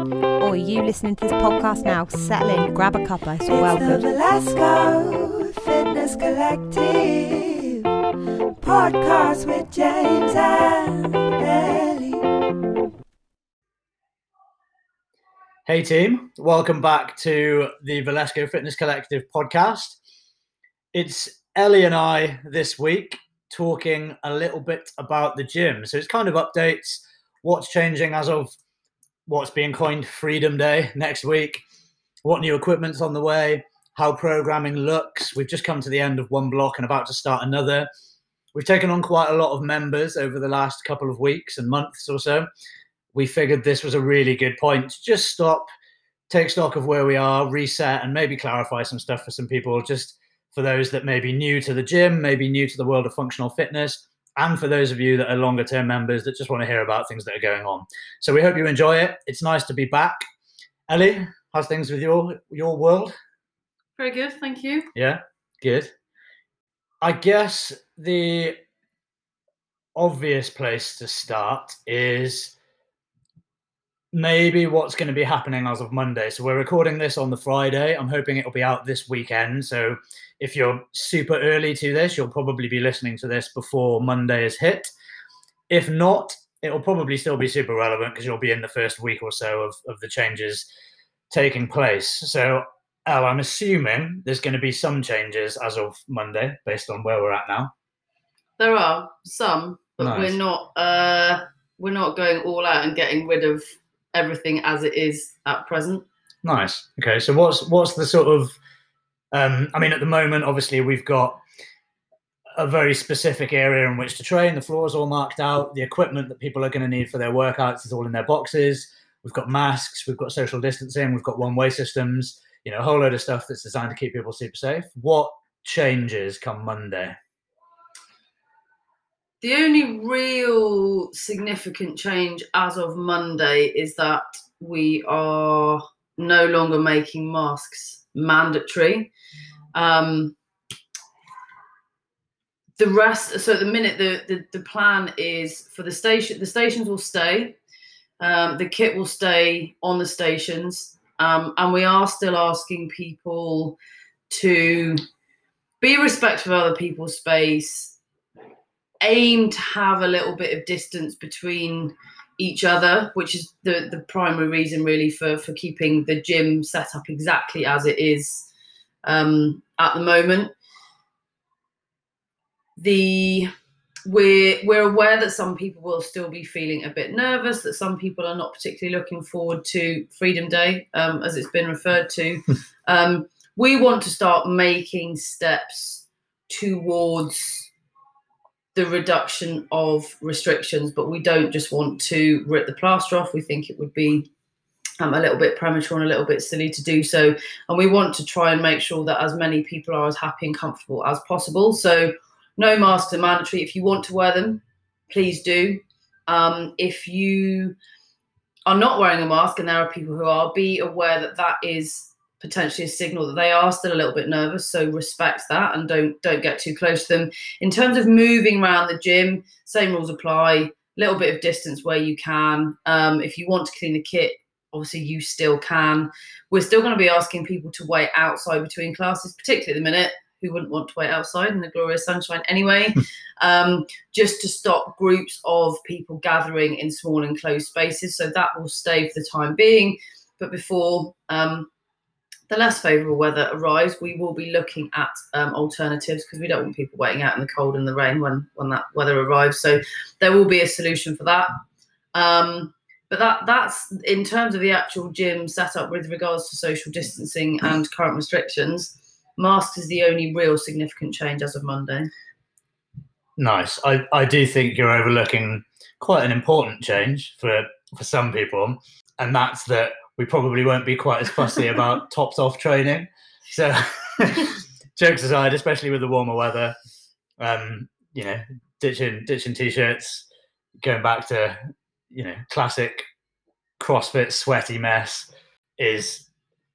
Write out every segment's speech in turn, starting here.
Or are you listening to this podcast now? Settle in, grab a cuppa. It's well It's the good. Velasco Fitness Collective podcast with James and Ellie. Hey team, welcome back to the Velasco Fitness Collective podcast. It's Ellie and I this week talking a little bit about the gym. So it's kind of updates, what's changing as of what's being coined Freedom Day next week, what new equipment's on the way, how programming looks. We've just come to the end of one block and about to start another. We've taken on quite a lot of members over the last couple of weeks and months or so we figured this was a really good point just stop, take stock of where we are, reset, and maybe clarify some stuff for some people, just for those that may be new to the gym, maybe new to the world of functional fitness, and for those of you that are longer term members that just want to hear about things that are going on. So we hope you enjoy it. It's nice to be back. Ellie, how's things with your your world? Very good, thank you. Yeah, good. I guess the obvious place to start is maybe what's going to be happening as of Monday. So we're recording this on the Friday. I'm hoping it'll be out this weekend. So if you're super early to this, you'll probably be listening to this before Monday is hit. If not, it'll probably still be super relevant because you'll be in the first week or so of, of the changes taking place. So Al, I'm assuming there's going to be some changes as of Monday based on where we're at now. There are some, but Nice. we're not uh we're not going all out and getting rid of everything as it is at present. Nice. Okay. So what's what's the sort of um I mean at the moment obviously we've got a very specific area in which to train. The floor's all marked out. The equipment that people are going to need for their workouts is all in their boxes. We've got masks, we've got social distancing, we've got one-way systems, you know, a whole load of stuff that's designed to keep people super safe. What changes come Monday? The only real significant change as of Monday is that we are no longer making masks mandatory. Um, the rest, so at the minute, the, the, the plan is for the station, the stations will stay, um, the kit will stay on the stations, um, and we are still asking people to be respectful of other people's space, aim to have a little bit of distance between each other, which is the, the primary reason really for, for keeping the gym set up exactly as it is um, at the moment. The we're we're aware that some people will still be feeling a bit nervous, that some people are not particularly looking forward to Freedom Day, um, as it's been referred to. um, we want to start making steps towards the reduction of restrictions, but we don't just want to rip the plaster off. We think it would be um, a little bit premature and a little bit silly to do so. And we want to try and make sure that as many people are as happy and comfortable as possible. So, no masks are mandatory. If you want to wear them, please do. Um, if you are not wearing a mask, and there are people who are, be aware that that is potentially a signal that they are still a little bit nervous. So respect that and don't don't get too close to them. In terms of moving around the gym, same rules apply. Little bit of distance where you can. Um, if you want to clean the kit, obviously you still can. We're still going to be asking people to wait outside between classes, particularly at the minute. Who wouldn't want to wait outside in the glorious sunshine anyway? um, just to stop groups of people gathering in small enclosed spaces. So that will stay for the time being. But before um, the less favourable weather arrives, we will be looking at um, alternatives because we don't want people waiting out in the cold and the rain when when that weather arrives. So there will be a solution for that. Um, but that that's in terms of the actual gym setup with regards to social distancing and current restrictions. Masks is the only real significant change as of Monday. Nice. I, I do think you're overlooking quite an important change for for some people, and that's that we probably won't be quite as fussy about tops off training. So, jokes aside, especially with the warmer weather, um, you know, ditching ditching t-shirts, going back to you know classic CrossFit sweaty mess is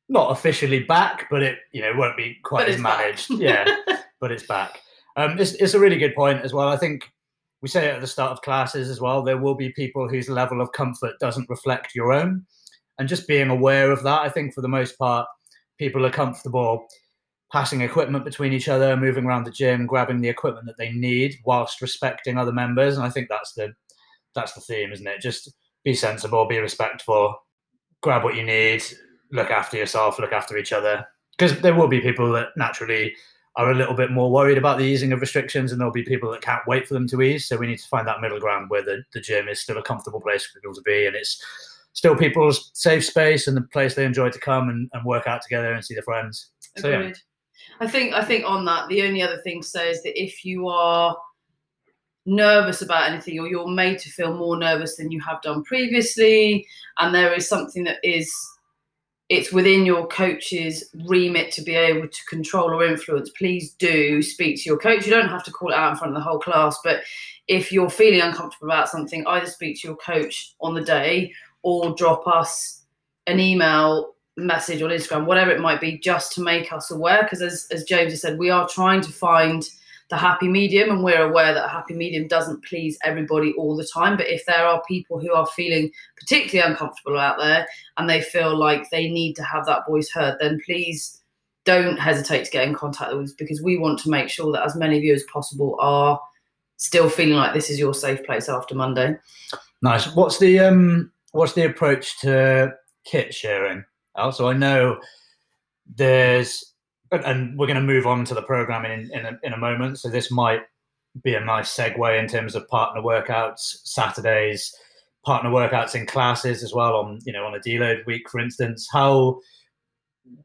not officially back, but it you know won't be quite But as managed. Yeah, but it's back. Um, it's, it's a really good point as well. I think we say it at the start of classes as well. There will be people whose level of comfort doesn't reflect your own, and just being aware of that. I think for the most part, people are comfortable passing equipment between each other, moving around the gym, grabbing the equipment that they need whilst respecting other members. And I think that's the that's the theme, isn't it? Just be sensible, be respectful, grab what you need, look after yourself, look after each other. Because there will be people that naturally are a little bit more worried about the easing of restrictions, and there'll be people that can't wait for them to ease. So we need to find that middle ground where the, the gym is still a comfortable place for people to be, and it's still people's safe space and the place they enjoy to come and, and work out together and see their friends. So yeah. Agreed. I think I think on that, the only other thing to say is that if you are nervous about anything or you're made to feel more nervous than you have done previously, and there is something that is it's within your coach's remit to be able to control or influence, please do speak to your coach. You don't have to call it out in front of the whole class, but if you're feeling uncomfortable about something, either speak to your coach on the day or drop us an email message on Instagram, whatever it might be, just to make us aware. Because as, as James has said, we are trying to find the happy medium, and we're aware that a happy medium doesn't please everybody all the time. But if there are people who are feeling particularly uncomfortable out there and they feel like they need to have that voice heard, then please don't hesitate to get in contact with us because we want to make sure that as many of you as possible are still feeling like this is your safe place after Monday. Nice. What's the um what's the approach to kit sharing? Also, I know there's and we're going to move on to the programming in, in, a, in a moment. So this might be a nice segue in terms of partner workouts, Saturdays, partner workouts in classes as well on you know on a deload week, for instance. How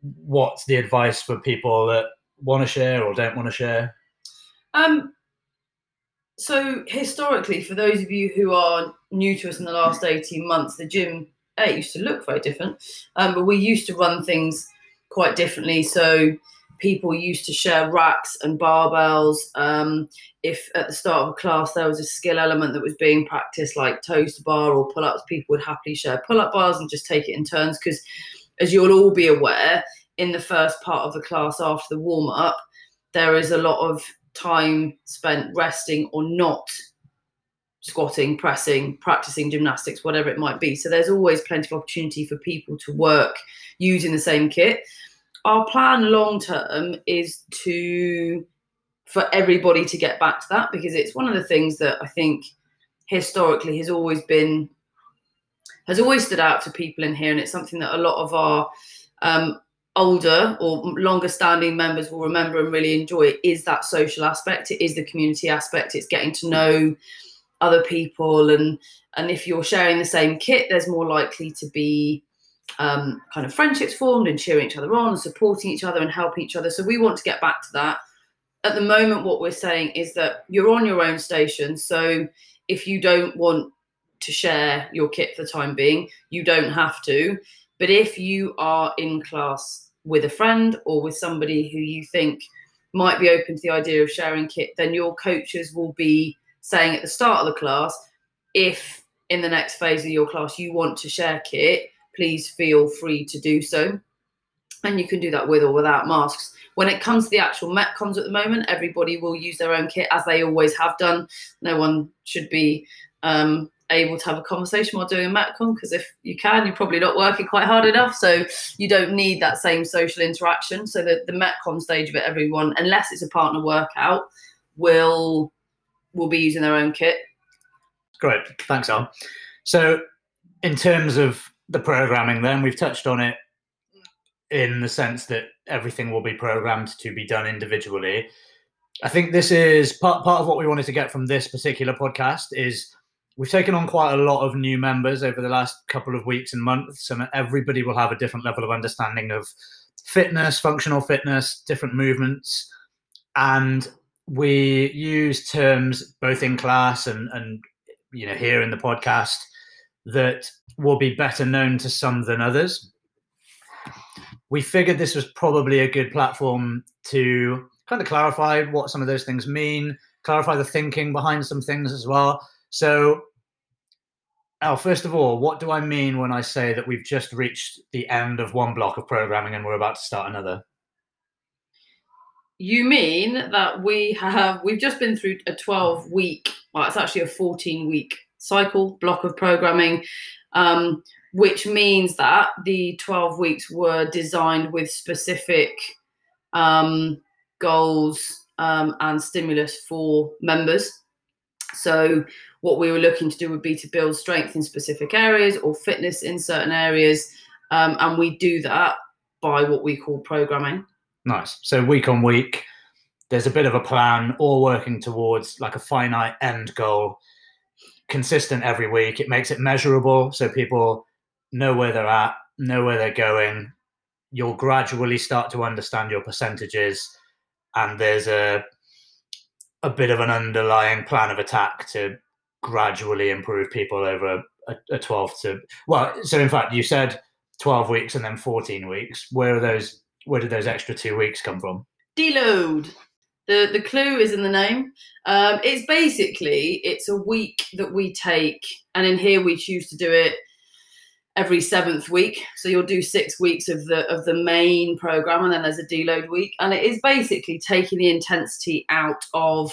what's the advice for people that want to share or don't want to share? Um, so historically, for those of you who are new to us in the last 18 months, the gym it used to look very different, um, but we used to run things quite differently. So people used to share racks and barbells. Um, if at the start of a class there was a skill element that was being practiced, like toes to bar or pull ups, people would happily share pull up bars and just take it in turns. Because as you'll all be aware, in the first part of the class after the warm up, there is a lot of time spent resting or not squatting, pressing, practicing gymnastics, whatever it might be. So there's always plenty of opportunity for people to work using the same kit. Our plan long term is to for everybody to get back to that because it's one of the things that I think historically has always been has always stood out to people in here and it's something that a lot of our um, older or longer standing members will remember and really enjoy is that social aspect. It is the community aspect. It's getting to know other people and and if you're sharing the same kit there's more likely to be um, kind of friendships formed and cheering each other on and supporting each other and helping each other. So we want to get back to that. At the moment what we're saying is that you're on your own station. So if you don't want to share your kit for the time being you don't have to but if you are in class with a friend or with somebody who you think might be open to the idea of sharing kit then your coaches will be saying at the start of the class, if in the next phase of your class you want to share kit, please feel free to do so. And you can do that with or without masks. When it comes to the actual Metcons at the moment, everybody will use their own kit as they always have done. No one should be um, able to have a conversation while doing a Metcon because if you can, you're probably not working quite hard enough. So you don't need that same social interaction. So the, the Metcon stage of it, everyone, unless it's a partner workout, will will be using their own kit. Great, thanks, Al. So, in terms of the programming, then we've touched on it in the sense that everything will be programmed to be done individually. I think this is part part of what we wanted to get from this particular podcast is we've taken on quite a lot of new members over the last couple of weeks and months, and everybody will have a different level of understanding of fitness, functional fitness, different movements, and we use terms both in class and, and you know here in the podcast that will be better known to some than others. We figured this was probably a good platform to kind of clarify what some of those things mean, clarify the thinking behind some things as well. So, Al, first of all, what do I mean when I say that we've just reached the end of one block of programming and we're about to start another? You mean that we have we've just been through a 12 week, well, it's actually a 14 week cycle block of programming. Um, which means that the 12 weeks were designed with specific um, goals um, and stimulus for members. So, what we were looking to do would be to build strength in specific areas or fitness in certain areas. Um, and we do that by what we call programming. Nice. So week on week, there's a bit of a plan, all working towards like a finite end goal, consistent every week. It makes it measurable so people know where they're at, know where they're going. You'll gradually start to understand your percentages, and there's a a bit of an underlying plan of attack to gradually improve people over a, a 12 to well so in fact you said 12 weeks and then 14 weeks where are those where did those extra two weeks come from Deload. The the clue is in the name. Um, it's basically it's a week that we take, and in here we choose to do it every seventh week. So you'll do six weeks of the of the main program, and then there's a deload week, and it is basically taking the intensity out of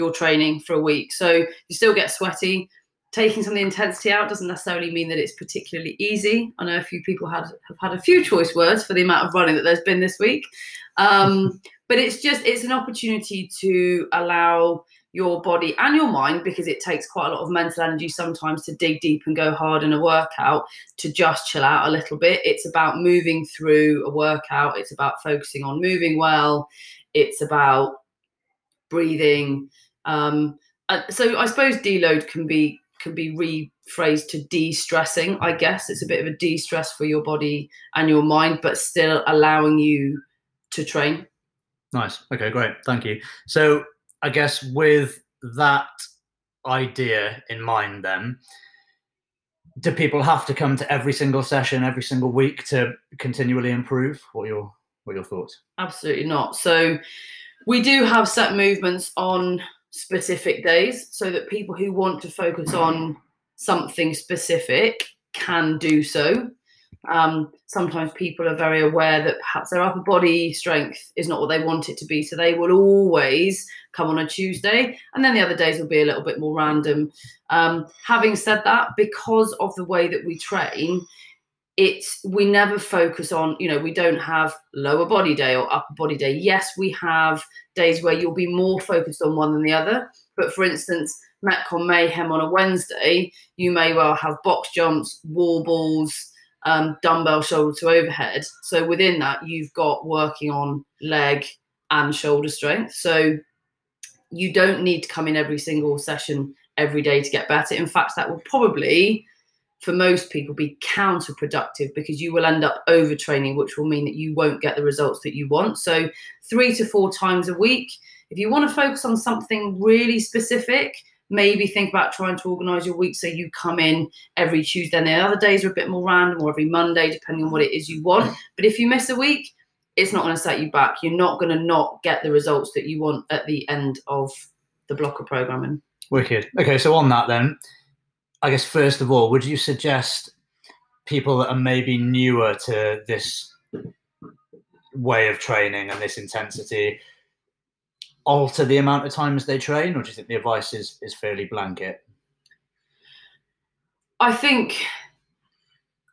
your training for a week. So you still get sweaty. Taking some of the intensity out doesn't necessarily mean that it's particularly easy. I know a few people had have had a few choice words for the amount of running that there's been this week, um, but it's just it's an opportunity to allow your body and your mind because it takes quite a lot of mental energy sometimes to dig deep and go hard in a workout to just chill out a little bit it's about moving through a workout it's about focusing on moving well it's about breathing um, uh, so i suppose deload can be can be rephrased to de-stressing i guess it's a bit of a de-stress for your body and your mind but still allowing you to train Nice. Okay, great. Thank you. So, I guess with that idea in mind, then, do people have to come to every single session every single week to continually improve? What are your what are your thoughts? Absolutely not. So we do have set movements on specific days so that people who want to focus on something specific can do so. Um, sometimes people are very aware that perhaps their upper body strength is not what they want it to be. So they will always come on a Tuesday, and then the other days will be a little bit more random. Um, having said that, because of the way that we train, it's we never focus on you know we don't have lower body day or upper body day. Yes we have days where you'll be more focused on one than the other. But for instance metcon mayhem on a wednesday you may well have box jumps wall balls um, dumbbell shoulder to overhead. So within that you've got working on leg and shoulder strength. So you don't need to come in every single session every day to get better. In fact that will probably for most people be counterproductive because you will end up overtraining, which will mean that you won't get the results that you want. So, three to four times a week. If you want to focus on something really specific, maybe think about trying to organize your week so you come in every Tuesday and the other days are a bit more random or every Monday, depending on what it is you want. But if you miss a week, it's not going to set you back. You're not going to not get the results that you want at the end of the block of programming. Wicked. Okay, so on that then, I guess first of all, would you suggest people that are maybe newer to this way of training and this intensity alter the amount of times they train, or do you think the advice is is fairly blanket? I think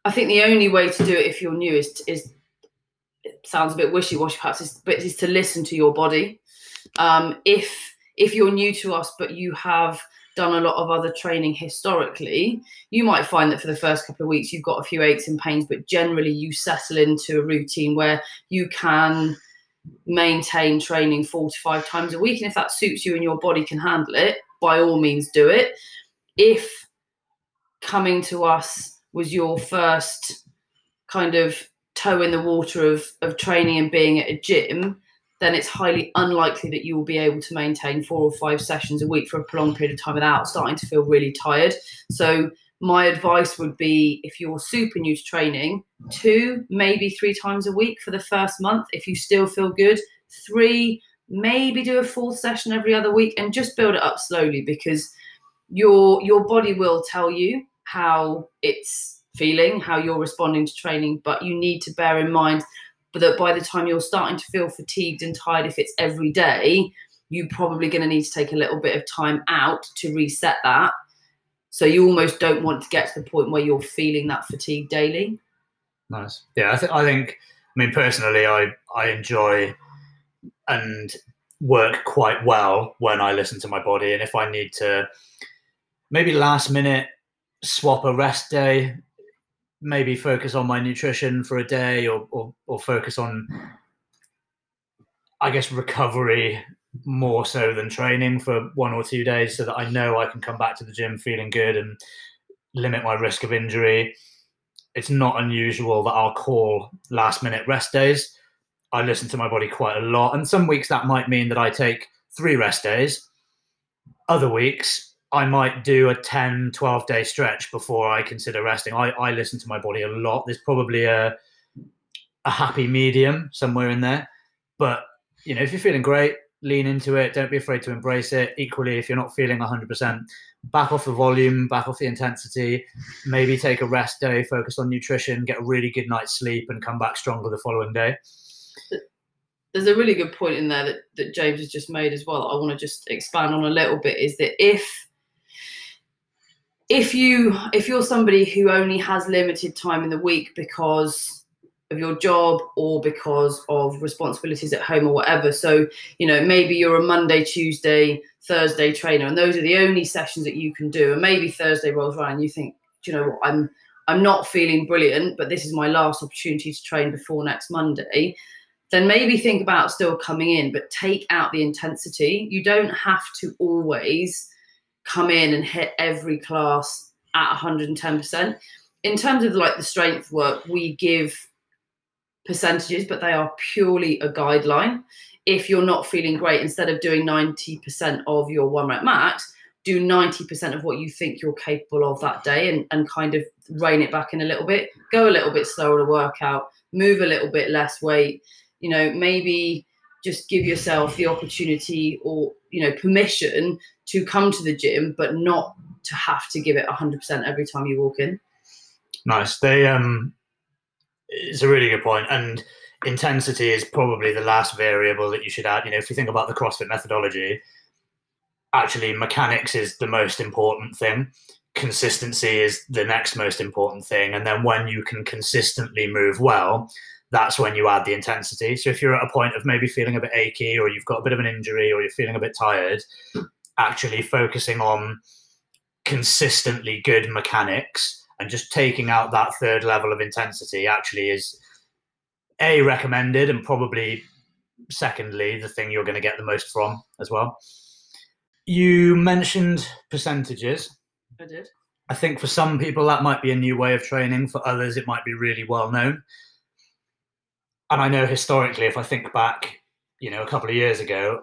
I think the only way to do it if you're new is is it sounds a bit wishy-washy perhaps is, but is to listen to your body. Um, if if you're new to us but you have done a lot of other training historically, you might find that for the first couple of weeks you've got a few aches and pains, but generally you settle into a routine where you can maintain training four to five times a week. And if that suits you and your body can handle it, by all means do it. If coming to us was your first kind of toe in the water of, of training and being at a gym, then it's highly unlikely that you will be able to maintain four or five sessions a week for a prolonged period of time without starting to feel really tired. So, my advice would be if you're super new to training, two, maybe three times a week for the first month. If you still feel good, three, maybe do a fourth session every other week and just build it up slowly because your your body will tell you how it's feeling, how you're responding to training, but you need to bear in mind that by the time you're starting to feel fatigued and tired, if it's every day, you're probably going to need to take a little bit of time out to reset that. So you almost don't want to get to the point where you're feeling that fatigue daily. Nice. Yeah, I, th- I think. I mean, personally, I I enjoy and work quite well when I listen to my body, and if I need to, maybe last minute swap a rest day, maybe focus on my nutrition for a day, or or, or focus on, I guess, recovery more so than training for one or two days, so that I know I can come back to the gym feeling good and limit my risk of injury it's not unusual that I'll call last minute rest days. I listen to my body quite a lot. And some weeks that might mean that I take three rest days. Other weeks, I might do a 10, 12 day stretch before I consider resting. I, I listen to my body a lot. There's probably a, a happy medium somewhere in there. But, you know, if you're feeling great, lean into it. Don't be afraid to embrace it. Equally, if you're not feeling 100%, back off the volume, back off the intensity, maybe take a rest day, focus on nutrition, get a really good night's sleep, and come back stronger the following day. There's a really good point in there that, that James has just made as well. I want to just expand on a little bit. Is that if if you if you're somebody who only has limited time in the week because of your job or because of responsibilities at home or whatever. So, you know, maybe you're a Monday, Tuesday, Thursday trainer, and those are the only sessions that you can do. And maybe Thursday rolls around and you think, you know what, I'm I'm not feeling brilliant, but this is my last opportunity to train before next Monday. Then maybe think about still coming in, but take out the intensity. You don't have to always come in and hit every class at 110%. In terms of like the strength work, we give percentages, but they are purely a guideline. If you're not feeling great, instead of doing 90% of your one rep max, do 90% of what you think you're capable of that day and, and kind of rein it back in a little bit. Go a little bit slower to workout, move a little bit less weight, you know, maybe just give yourself the opportunity or, you know, permission to come to the gym, but not to have to give it 100% every time you walk in. Nice. They um it's a really good point, and intensity is probably the last variable that you should add. You know, if you think about the CrossFit methodology, actually mechanics is the most important thing. Consistency is the next most important thing, and then when you can consistently move well, that's when you add the intensity. So if you're at a point of maybe feeling a bit achy, or you've got a bit of an injury, or you're feeling a bit tired, actually focusing on consistently good mechanics and just taking out that third level of intensity actually is a recommended and probably secondly the thing you're going to get the most from as well you mentioned percentages I did. i think for some people that might be a new way of training for others it might be really well known and i know historically if i think back you know a couple of years ago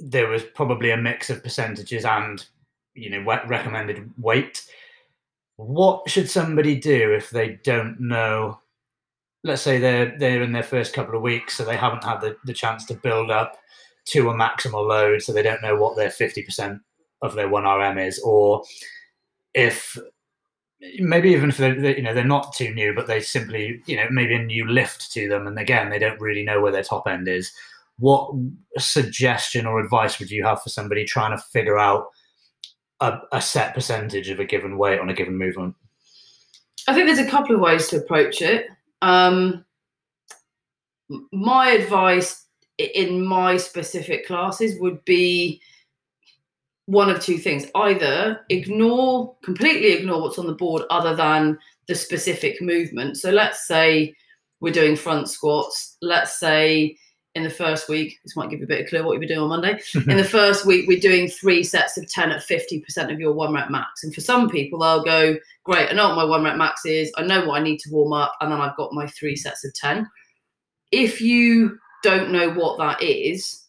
there was probably a mix of percentages and you know recommended weight. What should somebody do if they don't know? Let's say they're they're in their first couple of weeks so they haven't had the, the chance to build up to a maximal load so they don't know what their 50% of their 1rm is. Or if maybe even if they're you know they're not too new but they simply you know maybe a new lift to them and again they don't really know where their top end is what suggestion or advice would you have for somebody trying to figure out a, a set percentage of a given weight on a given movement? I think there's a couple of ways to approach it. Um, my advice in my specific classes would be one of two things either ignore completely ignore what's on the board other than the specific movement so let's say we're doing front squats let's say in the first week, this might give you a bit of clue what you'll be doing on Monday. in the first week, we're doing three sets of 10 at 50% of your one rep max. And for some people, they'll go, Great, I know what my one rep max is, I know what I need to warm up, and then I've got my three sets of 10. If you don't know what that is,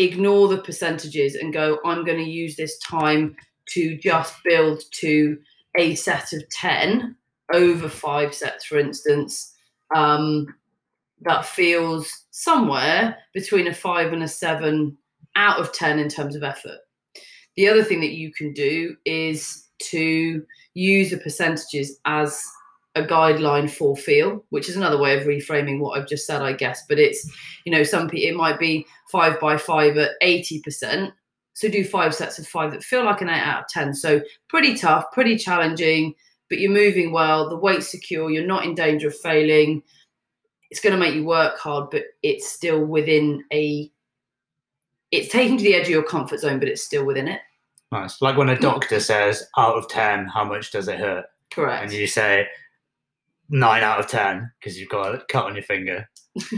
ignore the percentages and go, I'm going to use this time to just build to a set of 10 over five sets, for instance. Um, that feels somewhere between a five and a seven out of 10 in terms of effort. The other thing that you can do is to use the percentages as a guideline for feel, which is another way of reframing what I've just said, I guess. But it's, you know, some people, it might be five by five at 80%. So do five sets of five that feel like an eight out of 10. So pretty tough, pretty challenging, but you're moving well, the weight's secure, you're not in danger of failing. It's going to make you work hard, but it's still within a, it's taking to the edge of your comfort zone, but it's still within it. Nice. Like when a doctor says, out of 10, how much does it hurt? Correct. And you say, nine out of 10 because you've got a cut on your finger.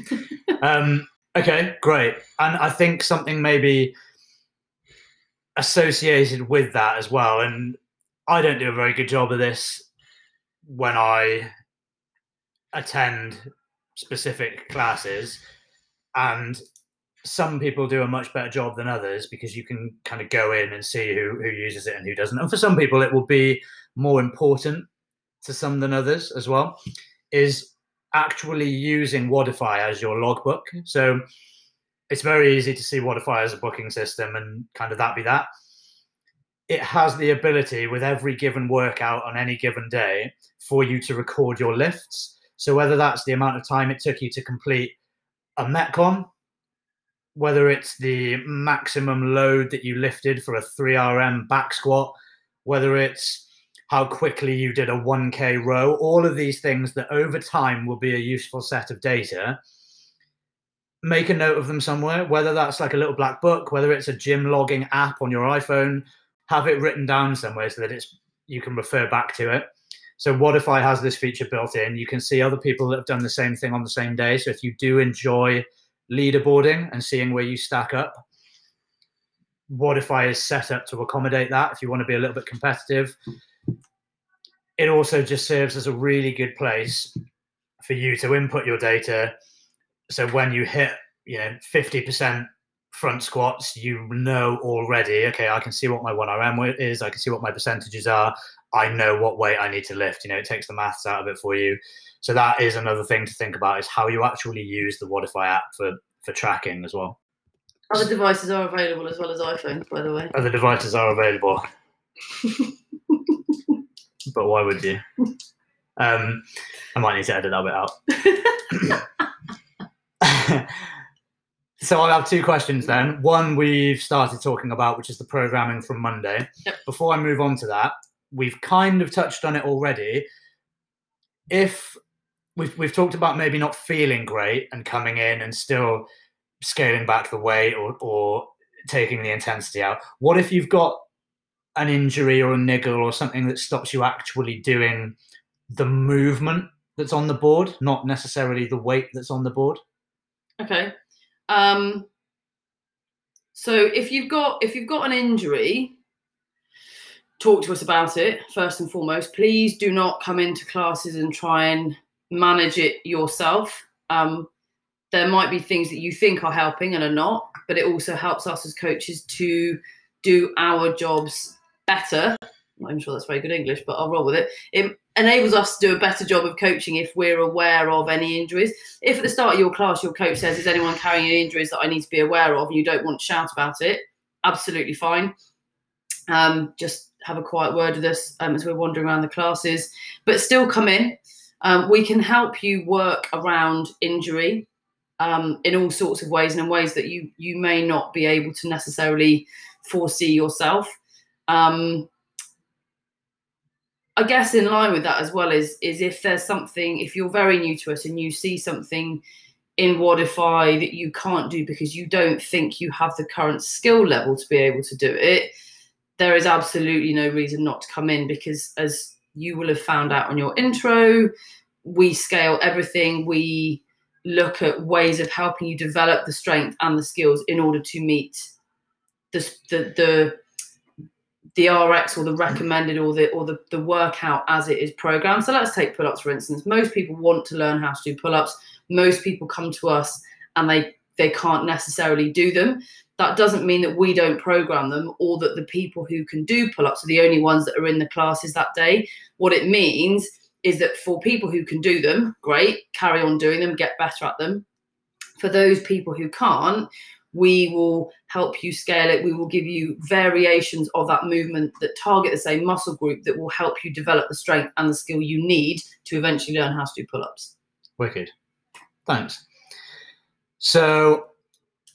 um, okay, great. And I think something maybe associated with that as well. And I don't do a very good job of this when I attend specific classes. And some people do a much better job than others because you can kind of go in and see who, who uses it and who doesn't. And for some people, it will be more important to some than others as well, is actually using Wodify as your logbook. Mm. So it's very easy to see Wodify as a booking system and kind of that be that. It has the ability with every given workout on any given day for you to record your lifts. So whether that's the amount of time it took you to complete a Metcon, whether it's the maximum load that you lifted for a 3RM back squat, whether it's how quickly you did a 1K row, all of these things that over time will be a useful set of data. Make a note of them somewhere, whether that's like a little black book, whether it's a gym logging app on your iPhone, have it written down somewhere so that it's you can refer back to it. So Wodify has this feature built in. You can see other people that have done the same thing on the same day. So if you do enjoy leaderboarding and seeing where you stack up, Wodify is set up to accommodate that if you want to be a little bit competitive it also just serves as a really good place for you to input your data. So when you hit, you know, 50% front squats, you know already, okay, I can see what my 1RM is, I can see what my percentages are, I know what weight I need to lift. You know, it takes the maths out of it for you. So that is another thing to think about is how you actually use the Wodify app for, for tracking as well. Other devices are available as well as iPhones, by the way. Other devices are available. but why would you? Um, I might need to edit that bit out. so I'll have two questions then. One we've started talking about, which is the programming from Monday. Yep. Before I move on to that, we've kind of touched on it already. If we've we've talked about maybe not feeling great and coming in and still scaling back the weight or or taking the intensity out. What if you've got an injury or a niggle or something that stops you actually doing the movement that's on the board, not necessarily the weight that's on the board. Okay. Um, so if you've got if you've got an injury, talk to us about it first and foremost. Please do not come into classes and try and manage it yourself. Um, there might be things that you think are helping and are not, but it also helps us as coaches to do our jobs better. I'm sure that's very good English, but I'll roll with it. It enables us to do a better job of coaching if we're aware of any injuries. If at the start of your class your coach says, Is anyone carrying any injuries that I need to be aware of? and you don't want to shout about it, absolutely fine. Um, just have a quiet word with us um, as we're wandering around the classes, but still come in. Um, we can help you work around injury um, in all sorts of ways and in ways that you you may not be able to necessarily foresee yourself. Um, I guess in line with that as well is is if there's something if you're very new to us and you see something in Wodify that you can't do because you don't think you have the current skill level to be able to do it, there is absolutely no reason not to come in because as you will have found out on your intro, we scale everything. We look at ways of helping you develop the strength and the skills in order to meet the the, the the RX or the recommended or the or the, the workout as it is programmed. So let's take pull-ups for instance. Most people want to learn how to do pull-ups. Most people come to us and they they can't necessarily do them. That doesn't mean that we don't program them or that the people who can do pull-ups are the only ones that are in the classes that day. What it means is that for people who can do them, great, carry on doing them, get better at them. For those people who can't, we will help you scale it. We will give you variations of that movement that target the same muscle group that will help you develop the strength and the skill you need to eventually learn how to do pull ups. Wicked. Thanks. So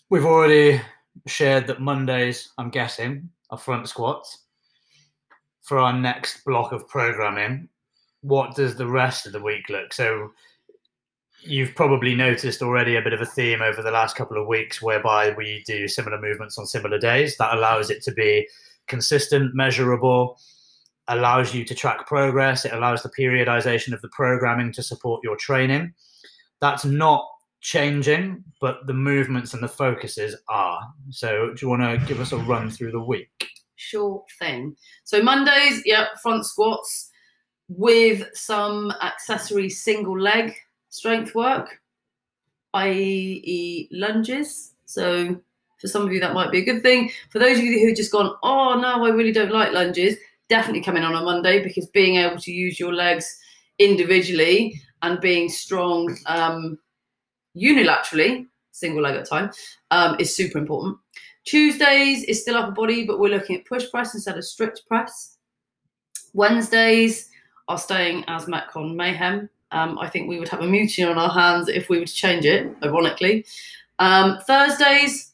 we've already shared that Mondays, I'm guessing, are front squats. For our next block of programming, what does the rest of the week look? So you've probably noticed already a bit of a theme over the last couple of weeks whereby we do similar movements on similar days. That allows it to be consistent, measurable, allows you to track progress. It allows the periodization of the programming to support your training. That's not changing, but the movements and the focuses are. So, do you want to give us a run through the week? Sure thing. So Mondays, yeah, front squats with some accessory single leg strength work, i.e., lunges. So for some of you, that might be a good thing. For those of you who have just gone, oh no, I really don't like lunges, definitely come in on a Monday because being able to use your legs individually and being strong um, unilaterally, single leg at a time, um, is super important. Tuesdays is still upper body, but we're looking at push press instead of strict press. Wednesdays are staying as Metcon Mayhem. Um, I think we would have a mutiny on our hands if we were to change it, ironically. Um, Thursdays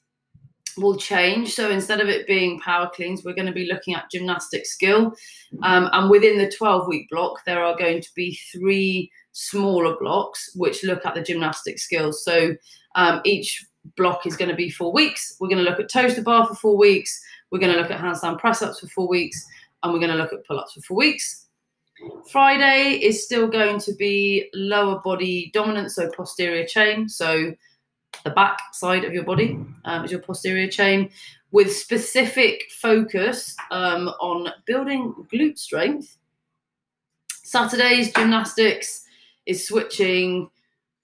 will change. So instead of it being power cleans, we're going to be looking at gymnastic skill. Um, and within the 12 week block, there are going to be three smaller blocks which look at the gymnastic skills. So um, each block is going to be four weeks. We're going to look at toes to bar for four weeks. We're going to look at handstand press ups for four weeks. And we're going to look at pull ups for four weeks. Friday is still going to be lower body dominant, so posterior chain. So the back side of your body um, is your posterior chain with specific focus um, on building glute strength. Saturday's gymnastics is switching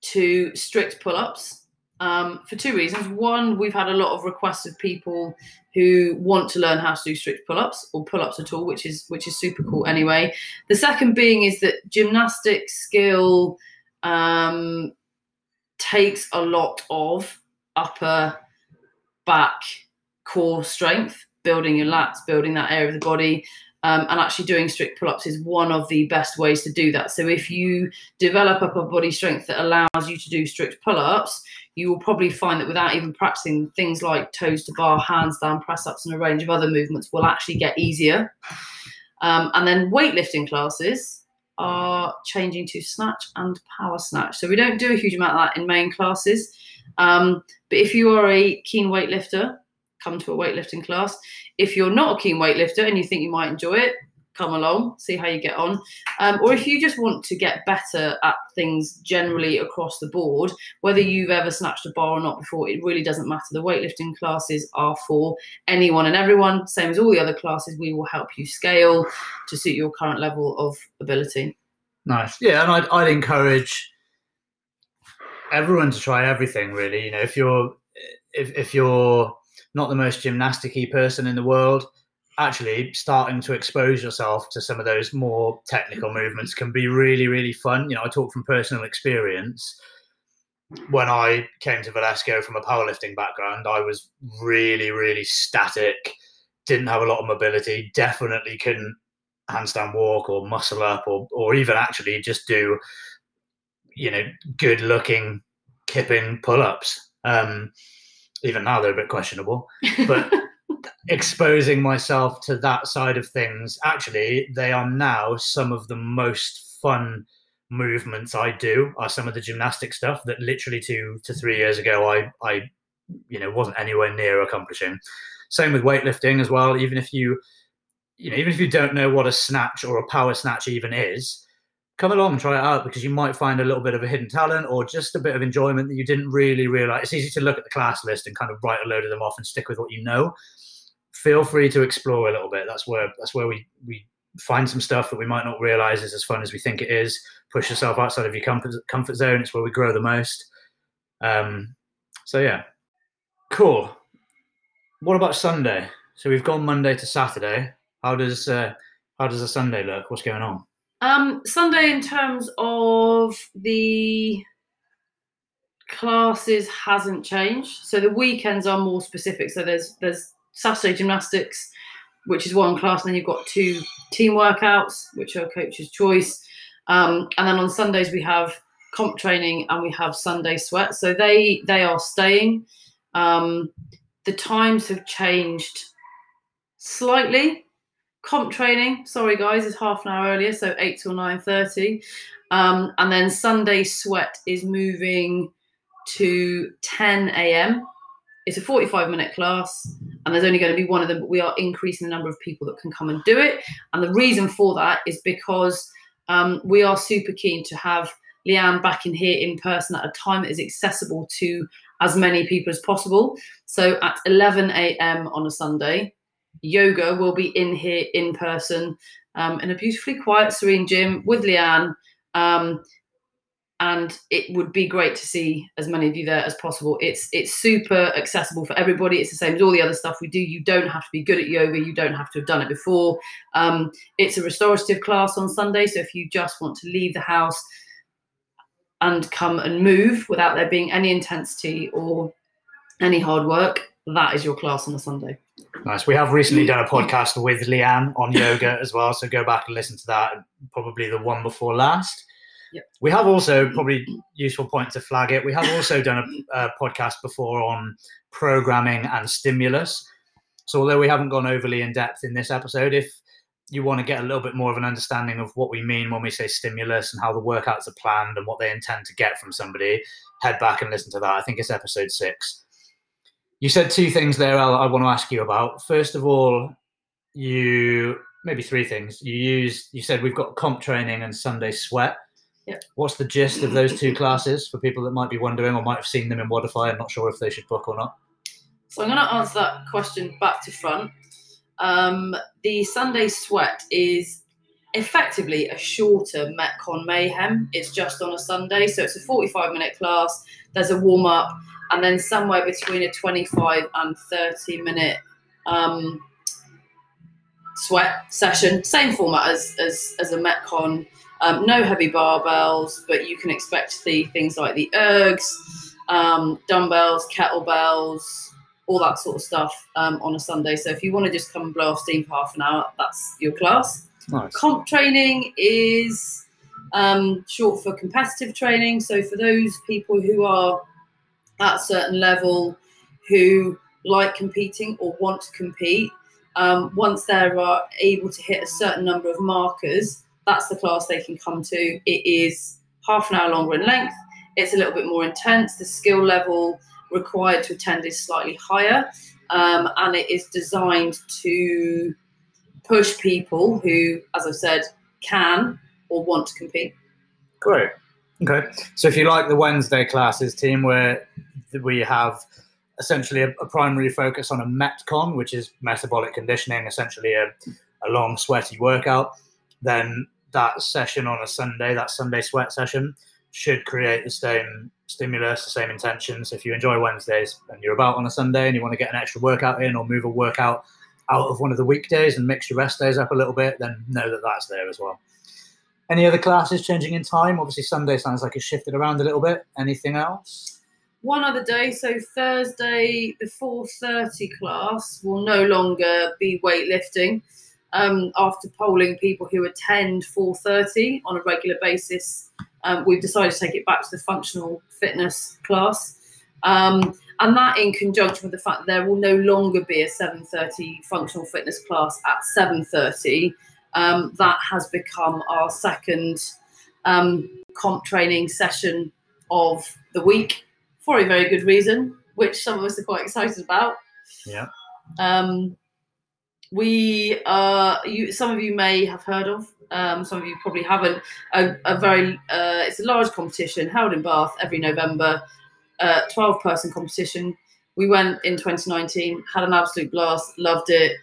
to strict pull ups um, for two reasons. One, we've had a lot of requests of people who want to learn how to do strict pull-ups or pull-ups at all, which is which is super cool. Anyway, the second being is that gymnastic skill um, takes a lot of upper back core strength, building your lats, building that area of the body. Um, and actually doing strict pull-ups is one of the best ways to do that. So if you develop upper body strength that allows you to do strict pull-ups, you will probably find that without even practicing things like toes to bar, handstand, press ups, and a range of other movements will actually get easier. Um, and then weightlifting classes are changing to snatch and power snatch. So we don't do a huge amount of that in main classes. Um, but if you are a keen weightlifter, come to a weightlifting class. If you're not a keen weightlifter and you think you might enjoy it, come along, see how you get on. Um, or if you just want to get better at things generally across the board, whether you've ever snatched a bar or not before, it really doesn't matter. The weightlifting classes are for anyone and everyone, same as all the other classes. We will help you scale to suit your current level of ability. Nice. Yeah, and I'd, I'd encourage everyone to try everything really. You know, if you're if, if you're not the most gymnasticy person in the world, actually starting to expose yourself to some of those more technical movements can be really, really fun. You know, I talk from personal experience. When I came to Velasco from a powerlifting background, I was really, really static, didn't have a lot of mobility, definitely couldn't handstand walk or muscle up or, or even actually just do, you know, good looking kipping pull ups. Um, even now they're a bit questionable, but exposing myself to that side of things, actually, they are now some of the most fun movements I do are some of the gymnastic stuff that literally two to three years ago I I you know wasn't anywhere near accomplishing. Same with weightlifting as well. Even if you you know even if you don't know what a snatch or a power snatch even is, come along and try it out because you might find a little bit of a hidden talent or just a bit of enjoyment that you didn't really realize. It's easy to look at the class list and kind of write a load of them off and stick with what you know feel free to explore a little bit. That's where that's where we we find some stuff that we might not realize is as fun as we think it is. Push yourself outside of your comfort comfort zone. It's where we grow the most. Um, so yeah, cool. What about Sunday? So we've gone Monday to Saturday. How does uh, how does a Sunday look? What's going on? Um, Sunday, in terms of the classes, hasn't changed. So the weekends are more specific. So there's there's Saturday gymnastics, which is one class, and then you've got two team workouts, which are coach's choice. Um, and then on Sundays we have comp training and we have Sunday sweat. So they they are staying. Um, the times have changed slightly. Comp training, sorry guys, is half an hour earlier, so eight till nine thirty. Um, and then Sunday sweat is moving to 10 a.m. It's a 45 minute class, and there's only going to be one of them, but we are increasing the number of people that can come and do it. And the reason for that is because um, we are super keen to have Leanne back in here in person at a time that is accessible to as many people as possible. So at 11 a.m. on a Sunday, yoga will be in here in person um, in a beautifully quiet, serene gym with Leanne. Um, and it would be great to see as many of you there as possible. It's it's super accessible for everybody. It's the same as all the other stuff we do. You don't have to be good at yoga. You don't have to have done it before. Um, it's a restorative class on Sunday, so if you just want to leave the house and come and move without there being any intensity or any hard work, that is your class on a Sunday. Nice. We have recently done a podcast with Leanne on yoga as well, so go back and listen to that. Probably the one before last. We have also probably useful point to flag it. We have also done a, a podcast before on programming and stimulus. So although we haven't gone overly in depth in this episode, if you want to get a little bit more of an understanding of what we mean when we say stimulus and how the workouts are planned and what they intend to get from somebody, head back and listen to that. I think it's episode six. You said two things there I want to ask you about. First of all, you maybe three things. You used you said we've got comp training and Sunday sweat. Yep. What's the gist of those two classes for people that might be wondering or might have seen them in Modify and not sure if they should book or not? So I'm going to answer that question back to front. Um, the Sunday sweat is effectively a shorter Metcon Mayhem. It's just on a Sunday, so it's a 45 minute class. There's a warm up, and then somewhere between a 25 and 30 minute um, sweat session. Same format as as, as a Metcon. Um, no heavy barbells, but you can expect to see things like the ergs, um, dumbbells, kettlebells, all that sort of stuff um, on a Sunday. So if you want to just come and blow off steam for half an hour, that's your class. Nice. Comp training is um, short for competitive training. So for those people who are at a certain level who like competing or want to compete, um, once they're uh, able to hit a certain number of markers, that's the class they can come to. It is half an hour longer in length. It's a little bit more intense. The skill level required to attend is slightly higher, um, and it is designed to push people who, as I've said, can or want to compete. Great. Okay. So if you like the Wednesday classes team where we have essentially a, a primary focus on a Metcon, which is metabolic conditioning, essentially a, a long sweaty workout, then that session on a Sunday, that Sunday sweat session, should create the same stimulus, the same intentions. If you enjoy Wednesdays and you're about on a Sunday and you want to get an extra workout in or move a workout out of one of the weekdays and mix your rest days up a little bit, then know that that's there as well. Any other classes changing in time? Obviously, Sunday sounds like it's shifted around a little bit. Anything else? One other day, so Thursday, the 4:30 class will no longer be weightlifting. Um, after polling people who attend 4:30 on a regular basis, um, we've decided to take it back to the functional fitness class. Um, and that in conjunction with the fact that there will no longer be a 7.30 functional fitness class at 7.30 um, that has become our second um, comp training session of the week for a very good reason which some of us are quite excited about Yeah. um, we uh, you some of you may have heard of um, some of you probably haven't a, a very uh, it's a large competition held in bath every november uh, 12 person competition. We went in 2019, had an absolute blast, loved it.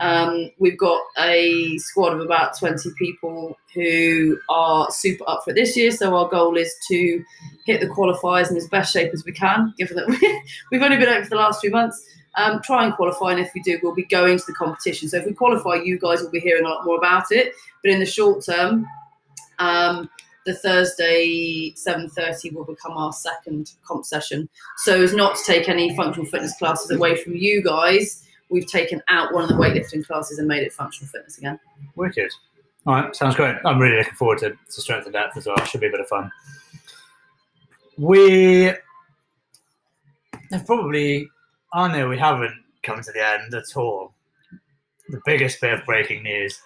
Um, we've got a squad of about 20 people who are super up for it this year. So our goal is to hit the qualifiers in as best shape as we can, given that we, we've only been out for the last few months. Um, try and qualify, and if we do, we'll be going to the competition. So if we qualify, you guys will be hearing a lot more about it. But in the short term, um, the Thursday 7:30 will become our second comp session. So as not to take any functional fitness classes away from you guys, we've taken out one of the weightlifting classes and made it functional fitness again. Wicked. All right, sounds great. I'm really looking forward to, to Strength in Depth as well. Should be a bit of fun. We have probably Oh no, we haven't come to the end at all. The biggest bit of breaking news.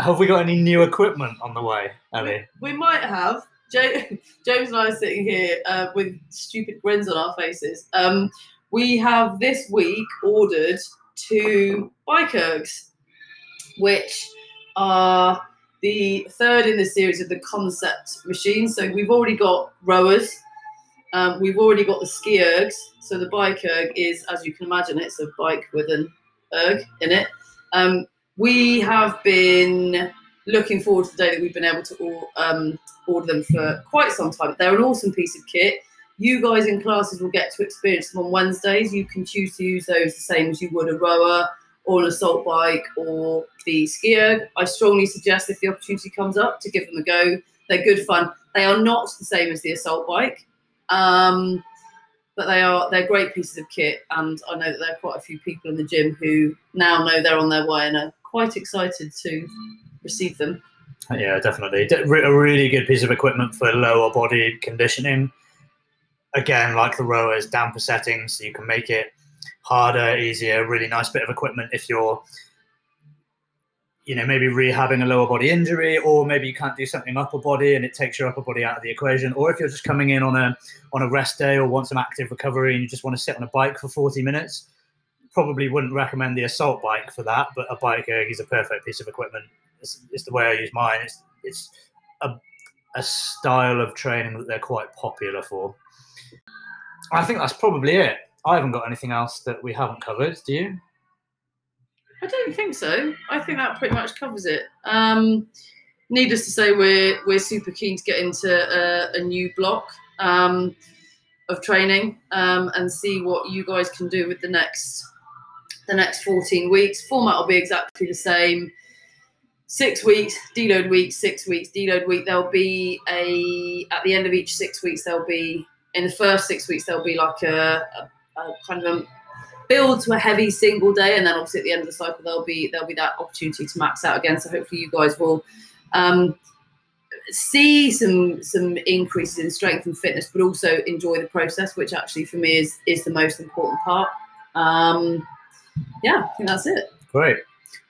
Have we got any new equipment on the way, Ellie? We might have. James and I are sitting here uh, with stupid grins on our faces. Um, we have this week ordered two bike ergs, which are the third in the series of the concept machines. So we've already got rowers, um, we've already got the ski ergs. So the bike erg is, as you can imagine, it's a bike with an erg in it. Um, we have been looking forward to the day that we've been able to or, um, order them for quite some time. They're an awesome piece of kit. You guys in classes will get to experience them on Wednesdays. You can choose to use those the same as you would a rower or an assault bike or the ski erg. I strongly suggest if the opportunity comes up to give them a go. They're good fun. They are not the same as the assault bike. Um, but they are they're great pieces of kit and I know that there are quite a few people in the gym who now know they're on their way and are quite excited to receive them. Yeah, definitely. A really good piece of equipment for lower body conditioning. Again, like the rowers, damper settings, so you can make it harder, easier. Really nice bit of equipment if you're, you know, maybe rehabbing a lower body injury, or maybe you can't do something upper body and it takes your upper body out of the equation. Or if you're just coming in on a on a rest day or want some active recovery and you just want to sit on a bike for 40 minutes, probably wouldn't recommend the assault bike for that. But a bike erg is a perfect piece of equipment. It's, it's the way I use mine. It's it's a a style of training that they're quite popular for. I think that's probably it. I haven't got anything else that we haven't covered. Do you? I don't think so. I think that pretty much covers it. Um, needless to say, we're we're super keen to get into a, a new block um, of training um, and see what you guys can do with the next the next 14 weeks. Format will be exactly the same. Six weeks, deload week, six weeks, deload week. There'll be a at the end of each six weeks. There'll be in the first six weeks there'll be like a, a, a kind of a build to a heavy single day, and then obviously at the end of the cycle there'll be there'll be that opportunity to max out again. So hopefully you guys will um, see some some increases in strength and fitness, but also enjoy the process, which actually for me is is the most important part. Um, yeah, I think that's it. Great.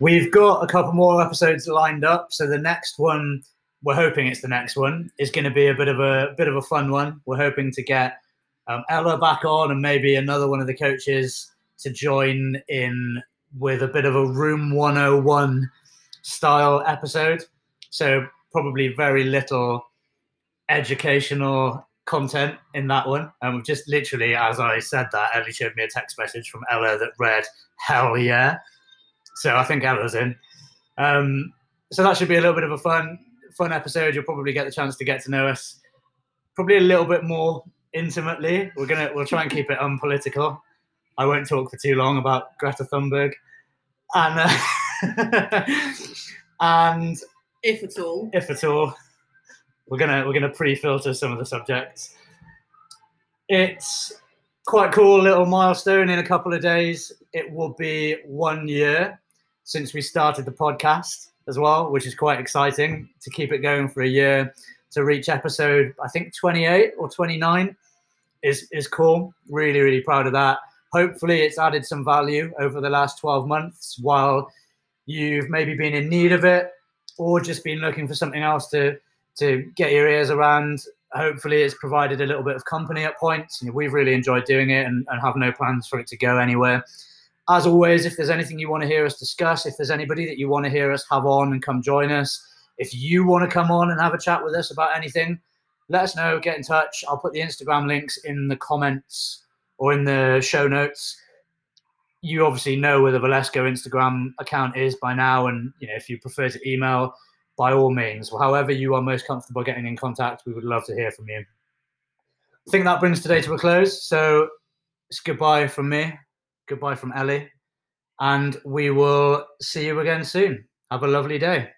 We've got a couple more episodes lined up. So the next one, we're hoping it's the next one, is going to be a bit of a bit of a fun one. We're hoping to get um, Ella back on and maybe another one of the coaches to join in with a bit of a Room 101 style episode. So probably very little educational content in that one. And we've just literally, as I said that, Ellie showed me a text message from Ella that read, hell yeah. So I think Ella's in. Um, so that should be a little bit of a fun, fun episode. You'll probably get the chance to get to know us probably a little bit more intimately. We're gonna we'll try and keep it unpolitical. I won't talk for too long about Greta Thunberg, and uh, and If at all. if at all, we're gonna we're gonna pre-filter some of the subjects. It's quite cool little milestone in a couple of days. It will be one year since we started the podcast as well, which is quite exciting to keep it going for a year to reach episode I think 28 or 29 is is cool. Really really proud of that. Hopefully it's added some value over the last 12 months while you've maybe been in need of it or just been looking for something else to to get your ears around. Hopefully, it's provided a little bit of company at points. You know, we've really enjoyed doing it and, and have no plans for it to go anywhere. As always, if there's anything you want to hear us discuss, if there's anybody that you want to hear us have on and come join us, if you want to come on and have a chat with us about anything, let us know. Get in touch. I'll put the Instagram links in the comments or in the show notes you obviously know where the Velasco Instagram account is by now, and you know if you prefer to email, by all means, however you are most comfortable getting in contact, we would love to hear from you. I think that brings today to a close. So it's goodbye from me, goodbye from Ellie, and we will see you again soon. Have a lovely day.